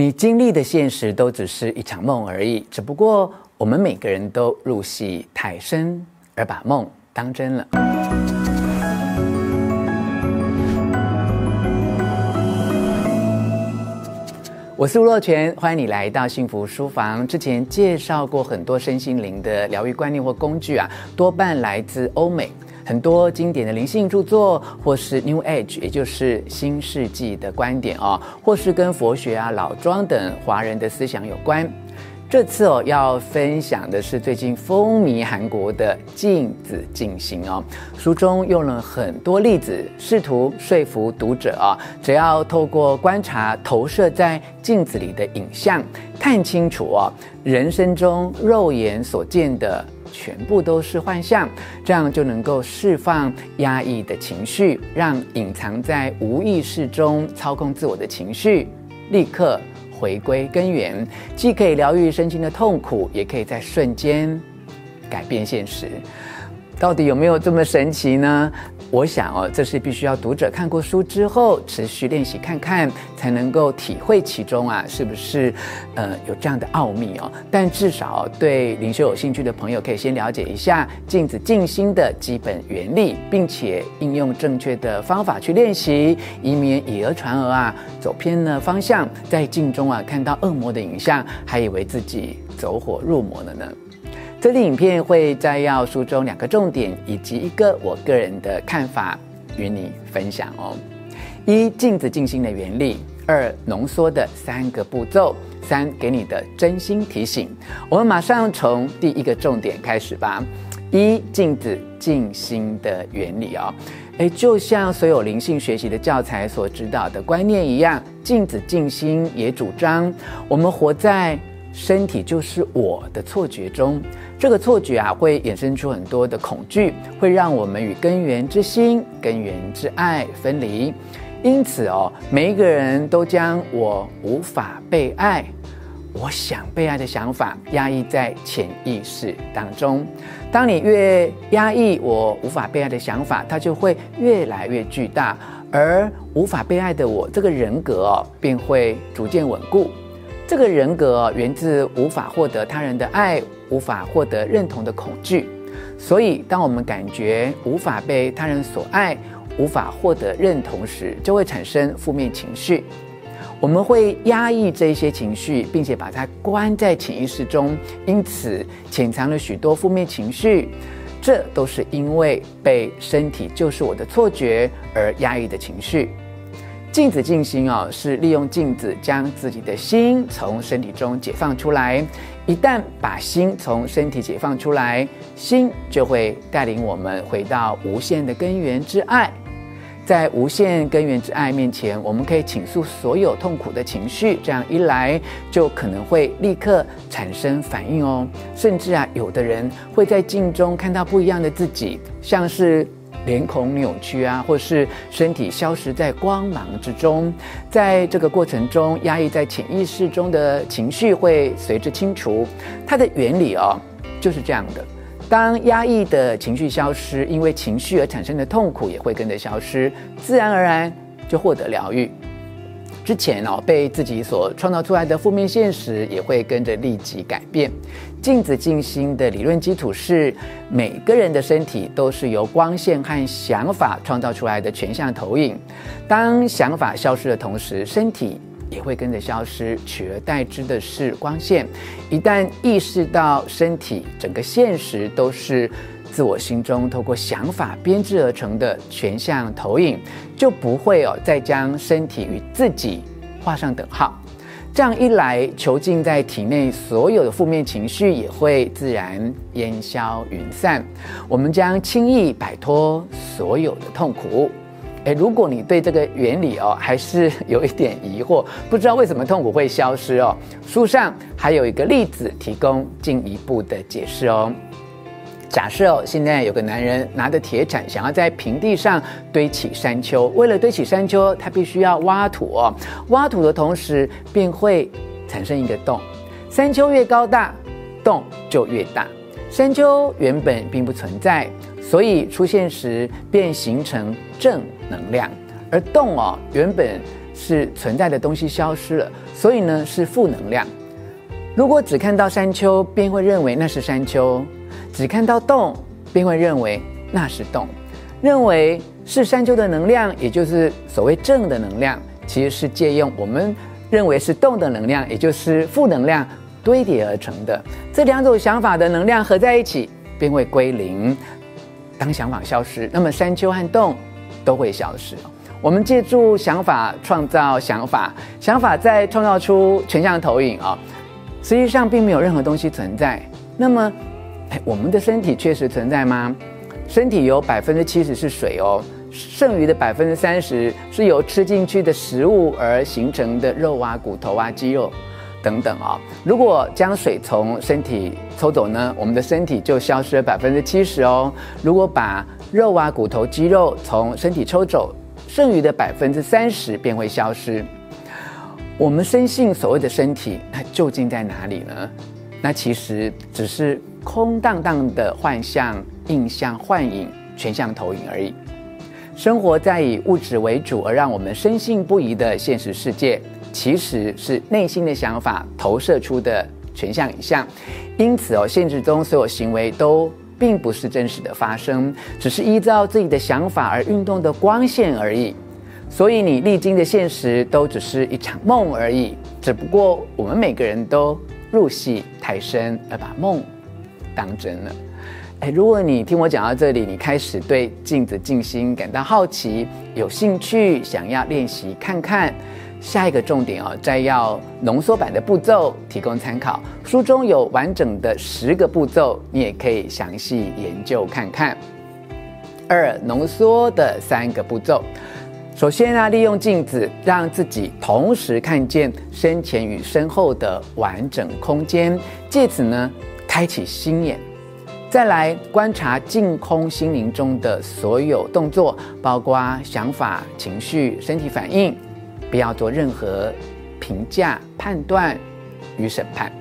你经历的现实都只是一场梦而已，只不过我们每个人都入戏太深，而把梦当真了。我是吴若权，欢迎你来到幸福书房。之前介绍过很多身心灵的疗愈观念或工具啊，多半来自欧美。很多经典的灵性著作，或是 New Age，也就是新世纪的观点哦，或是跟佛学啊、老庄等华人的思想有关。这次哦，要分享的是最近风靡韩国的镜子静心哦。书中用了很多例子，试图说服读者啊，只要透过观察投射在镜子里的影像，看清楚哦，人生中肉眼所见的。全部都是幻象，这样就能够释放压抑的情绪，让隐藏在无意识中操控自我的情绪立刻回归根源，既可以疗愈身心的痛苦，也可以在瞬间改变现实。到底有没有这么神奇呢？我想哦，这是必须要读者看过书之后持续练习看看，才能够体会其中啊，是不是呃有这样的奥秘哦？但至少对灵修有兴趣的朋友，可以先了解一下镜子静心的基本原理，并且应用正确的方法去练习，以免以讹传讹啊，走偏了方向，在镜中啊看到恶魔的影像，还以为自己走火入魔了呢。这期影片会摘要书中两个重点，以及一个我个人的看法与你分享哦。一、镜子静心的原理；二、浓缩的三个步骤；三、给你的真心提醒。我们马上从第一个重点开始吧。一、镜子静心的原理哦，诶，就像所有灵性学习的教材所指导的观念一样，镜子静心也主张我们活在身体就是我的错觉中。这个错觉啊，会衍生出很多的恐惧，会让我们与根源之心、根源之爱分离。因此哦，每一个人都将我无法被爱、我想被爱的想法压抑在潜意识当中。当你越压抑我无法被爱的想法，它就会越来越巨大，而无法被爱的我这个人格哦，便会逐渐稳固。这个人格源自无法获得他人的爱，无法获得认同的恐惧。所以，当我们感觉无法被他人所爱，无法获得认同时，就会产生负面情绪。我们会压抑这些情绪，并且把它关在潜意识中，因此潜藏了许多负面情绪。这都是因为被身体就是我的错觉而压抑的情绪。镜子静心哦，是利用镜子将自己的心从身体中解放出来。一旦把心从身体解放出来，心就会带领我们回到无限的根源之爱。在无限根源之爱面前，我们可以倾诉所有痛苦的情绪。这样一来，就可能会立刻产生反应哦。甚至啊，有的人会在镜中看到不一样的自己，像是。脸孔扭曲啊，或是身体消失在光芒之中，在这个过程中，压抑在潜意识中的情绪会随之清除。它的原理哦，就是这样的：当压抑的情绪消失，因为情绪而产生的痛苦也会跟着消失，自然而然就获得疗愈。之前哦，被自己所创造出来的负面现实也会跟着立即改变。镜子静心的理论基础是，每个人的身体都是由光线和想法创造出来的全像投影。当想法消失的同时，身体也会跟着消失，取而代之的是光线。一旦意识到身体整个现实都是自我心中透过想法编织而成的全像投影，就不会哦再将身体与自己画上等号。这样一来，囚禁在体内所有的负面情绪也会自然烟消云散，我们将轻易摆脱所有的痛苦。诶，如果你对这个原理哦还是有一点疑惑，不知道为什么痛苦会消失哦，书上还有一个例子提供进一步的解释哦。假设哦，现在有个男人拿着铁铲，想要在平地上堆起山丘。为了堆起山丘，他必须要挖土哦。挖土的同时，便会产生一个洞。山丘越高大，洞就越大。山丘原本并不存在，所以出现时便形成正能量。而洞哦，原本是存在的东西消失了，所以呢是负能量。如果只看到山丘，便会认为那是山丘；只看到洞，便会认为那是洞。认为是山丘的能量，也就是所谓正的能量，其实是借用我们认为是洞的能量，也就是负能量堆叠而成的。这两种想法的能量合在一起，便会归零。当想法消失，那么山丘和洞都会消失。我们借助想法创造想法，想法再创造出全像投影啊。实际上并没有任何东西存在。那么，我们的身体确实存在吗？身体有百分之七十是水哦，剩余的百分之三十是由吃进去的食物而形成的肉啊、骨头啊、肌肉等等、哦。如果将水从身体抽走呢，我们的身体就消失了百分之七十哦。如果把肉啊、骨头、肌肉从身体抽走，剩余的百分之三十便会消失。我们深信所谓的身体，它究竟在哪里呢？那其实只是空荡荡的幻象、印象、幻影、全像投影而已。生活在以物质为主而让我们深信不疑的现实世界，其实是内心的想法投射出的全像影像。因此哦，现实中所有行为都并不是真实的发生，只是依照自己的想法而运动的光线而已。所以你历经的现实都只是一场梦而已，只不过我们每个人都入戏太深，而把梦当真了。诶，如果你听我讲到这里，你开始对镜子静心感到好奇、有兴趣，想要练习看看，下一个重点哦，摘要浓缩版的步骤提供参考。书中有完整的十个步骤，你也可以详细研究看看。二、浓缩的三个步骤。首先呢，利用镜子让自己同时看见身前与身后的完整空间，借此呢开启心眼。再来观察净空心灵中的所有动作，包括想法、情绪、身体反应，不要做任何评价、判断与审判。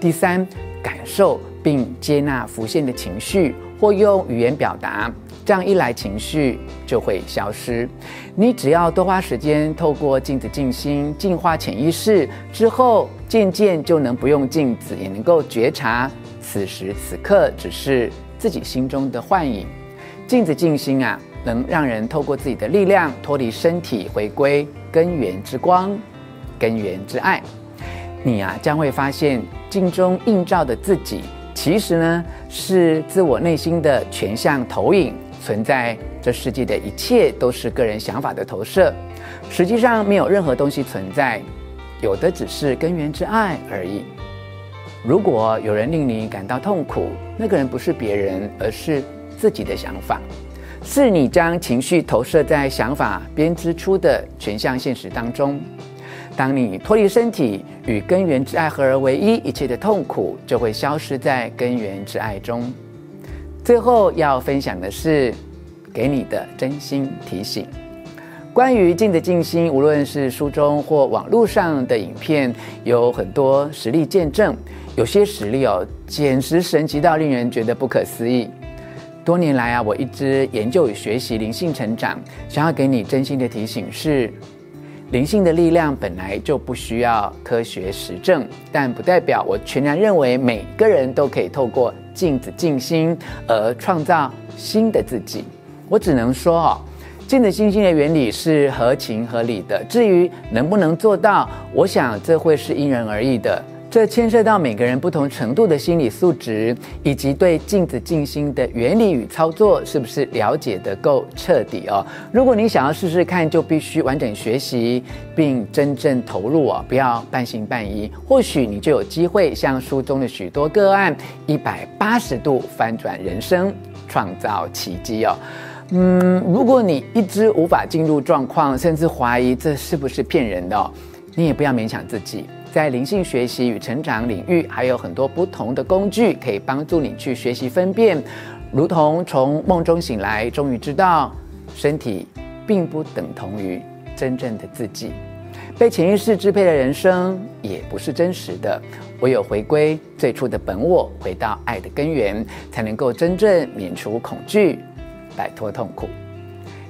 第三，感受并接纳浮现的情绪，或用语言表达。这样一来，情绪就会消失。你只要多花时间，透过镜子静心净化潜意识之后，渐渐就能不用镜子，也能够觉察此时此刻只是自己心中的幻影。镜子静心啊，能让人透过自己的力量脱离身体，回归根源之光、根源之爱。你啊，将会发现镜中映照的自己，其实呢，是自我内心的全像投影。存在这世界的一切都是个人想法的投射，实际上没有任何东西存在，有的只是根源之爱而已。如果有人令你感到痛苦，那个人不是别人，而是自己的想法，是你将情绪投射在想法编织出的全像现实当中。当你脱离身体，与根源之爱合而为一，一切的痛苦就会消失在根源之爱中。最后要分享的是，给你的真心提醒。关于静的静心，无论是书中或网络上的影片，有很多实例见证。有些实例哦，简直神奇到令人觉得不可思议。多年来啊，我一直研究与学习灵性成长，想要给你真心的提醒是。灵性的力量本来就不需要科学实证，但不代表我全然认为每个人都可以透过镜子静心而创造新的自己。我只能说，哦，镜子静心的原理是合情合理的。至于能不能做到，我想这会是因人而异的。这牵涉到每个人不同程度的心理素质，以及对镜子静心的原理与操作是不是了解得够彻底哦。如果你想要试试看，就必须完整学习并真正投入哦，不要半信半疑。或许你就有机会像书中的许多个案，一百八十度翻转人生，创造奇迹哦。嗯，如果你一直无法进入状况，甚至怀疑这是不是骗人的哦，你也不要勉强自己。在灵性学习与成长领域，还有很多不同的工具可以帮助你去学习分辨。如同从梦中醒来，终于知道身体并不等同于真正的自己。被潜意识支配的人生也不是真实的。唯有回归最初的本我，回到爱的根源，才能够真正免除恐惧，摆脱痛苦。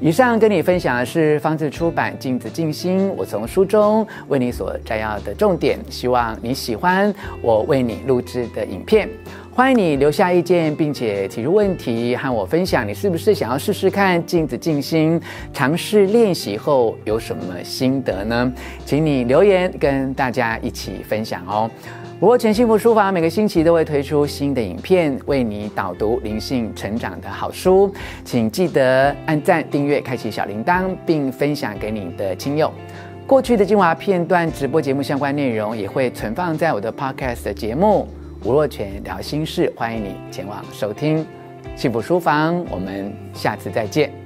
以上跟你分享的是方智出版《镜子静心》，我从书中为你所摘要的重点，希望你喜欢我为你录制的影片。欢迎你留下意见，并且提出问题和我分享，你是不是想要试试看镜子静心？尝试练习后有什么心得呢？请你留言跟大家一起分享哦。吴若权幸福书房每个星期都会推出新的影片，为你导读灵性成长的好书，请记得按赞、订阅、开启小铃铛，并分享给你的亲友。过去的精华片段、直播节目相关内容也会存放在我的 Podcast 的节目。吴若权聊心事，欢迎你前往收听幸福书房，我们下次再见。